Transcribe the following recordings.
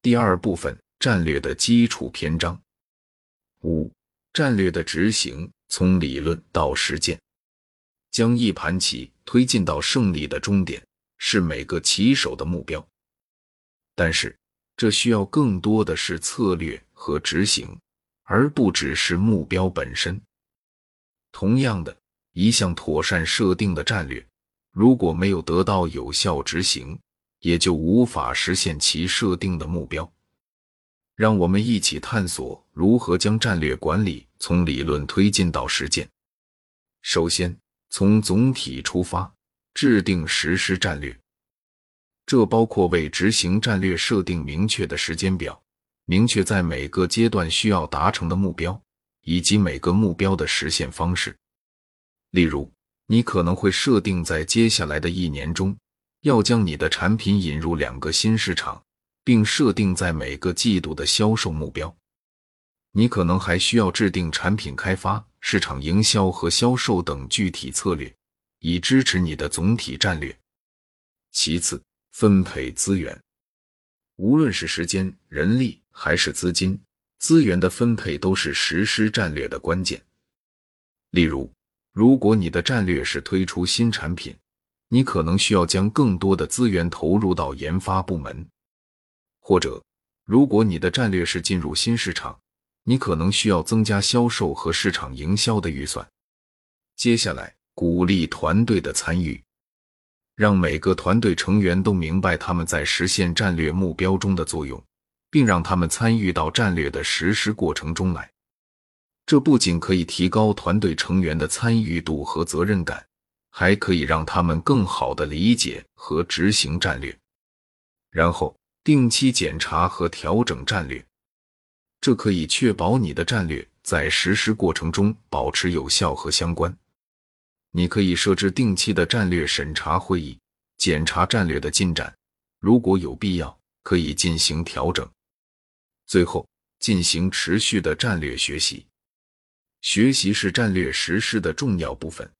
第二部分战略的基础篇章。五、战略的执行从理论到实践，将一盘棋推进到胜利的终点是每个棋手的目标。但是，这需要更多的是策略和执行，而不只是目标本身。同样的，一项妥善设定的战略，如果没有得到有效执行，也就无法实现其设定的目标。让我们一起探索如何将战略管理从理论推进到实践。首先，从总体出发，制定实施战略。这包括为执行战略设定明确的时间表，明确在每个阶段需要达成的目标，以及每个目标的实现方式。例如，你可能会设定在接下来的一年中，要将你的产品引入两个新市场，并设定在每个季度的销售目标。你可能还需要制定产品开发、市场营销和销售等具体策略，以支持你的总体战略。其次，分配资源，无论是时间、人力还是资金，资源的分配都是实施战略的关键。例如，如果你的战略是推出新产品，你可能需要将更多的资源投入到研发部门；或者，如果你的战略是进入新市场，你可能需要增加销售和市场营销的预算。接下来，鼓励团队的参与。让每个团队成员都明白他们在实现战略目标中的作用，并让他们参与到战略的实施过程中来。这不仅可以提高团队成员的参与度和责任感，还可以让他们更好的理解和执行战略。然后定期检查和调整战略，这可以确保你的战略在实施过程中保持有效和相关。你可以设置定期的战略审查会议，检查战略的进展。如果有必要，可以进行调整。最后，进行持续的战略学习。学习是战略实施的重要部分。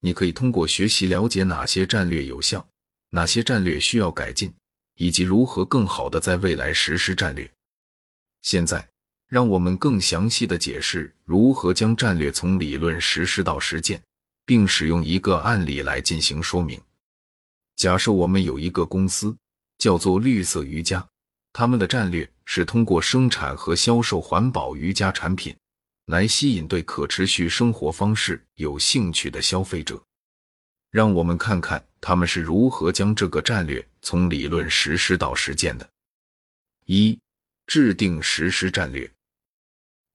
你可以通过学习了解哪些战略有效，哪些战略需要改进，以及如何更好的在未来实施战略。现在，让我们更详细的解释如何将战略从理论实施到实践。并使用一个案例来进行说明。假设我们有一个公司叫做绿色瑜伽，他们的战略是通过生产和销售环保瑜伽产品来吸引对可持续生活方式有兴趣的消费者。让我们看看他们是如何将这个战略从理论实施到实践的。一、制定实施战略。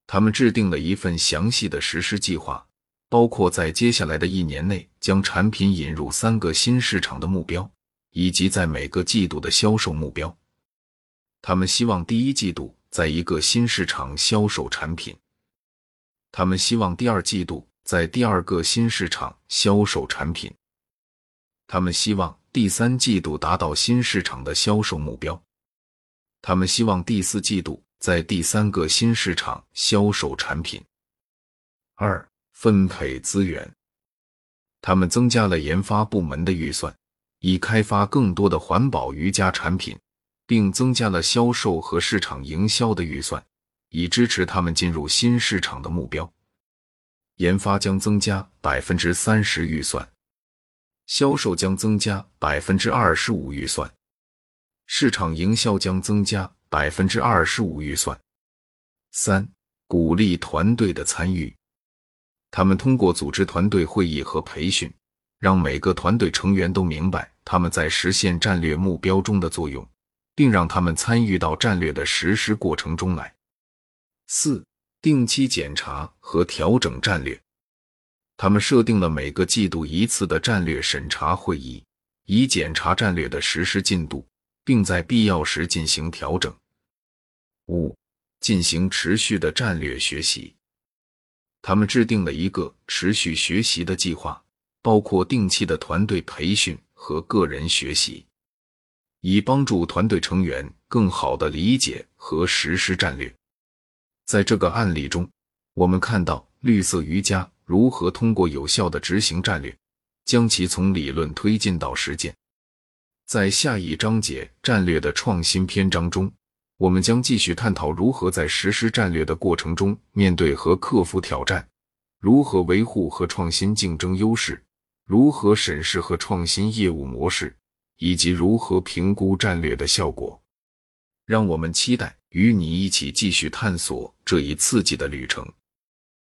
他们制定了一份详细的实施计划。包括在接下来的一年内将产品引入三个新市场的目标，以及在每个季度的销售目标。他们希望第一季度在一个新市场销售产品。他们希望第二季度在第二个新市场销售产品。他们希望第三季度达到新市场的销售目标。他们希望第四季度在第三个新市场销售产品。二。分配资源，他们增加了研发部门的预算，以开发更多的环保瑜伽产品，并增加了销售和市场营销的预算，以支持他们进入新市场的目标。研发将增加百分之三十预算，销售将增加百分之二十五预算，市场营销将增加百分之二十五预算。三、鼓励团队的参与。他们通过组织团队会议和培训，让每个团队成员都明白他们在实现战略目标中的作用，并让他们参与到战略的实施过程中来。四、定期检查和调整战略。他们设定了每个季度一次的战略审查会议，以检查战略的实施进度，并在必要时进行调整。五、进行持续的战略学习。他们制定了一个持续学习的计划，包括定期的团队培训和个人学习，以帮助团队成员更好地理解和实施战略。在这个案例中，我们看到绿色瑜伽如何通过有效的执行战略，将其从理论推进到实践。在下一章节“战略的创新”篇章中，我们将继续探讨如何在实施战略的过程中面对和克服挑战，如何维护和创新竞争优势，如何审视和创新业务模式，以及如何评估战略的效果。让我们期待与你一起继续探索这一刺激的旅程。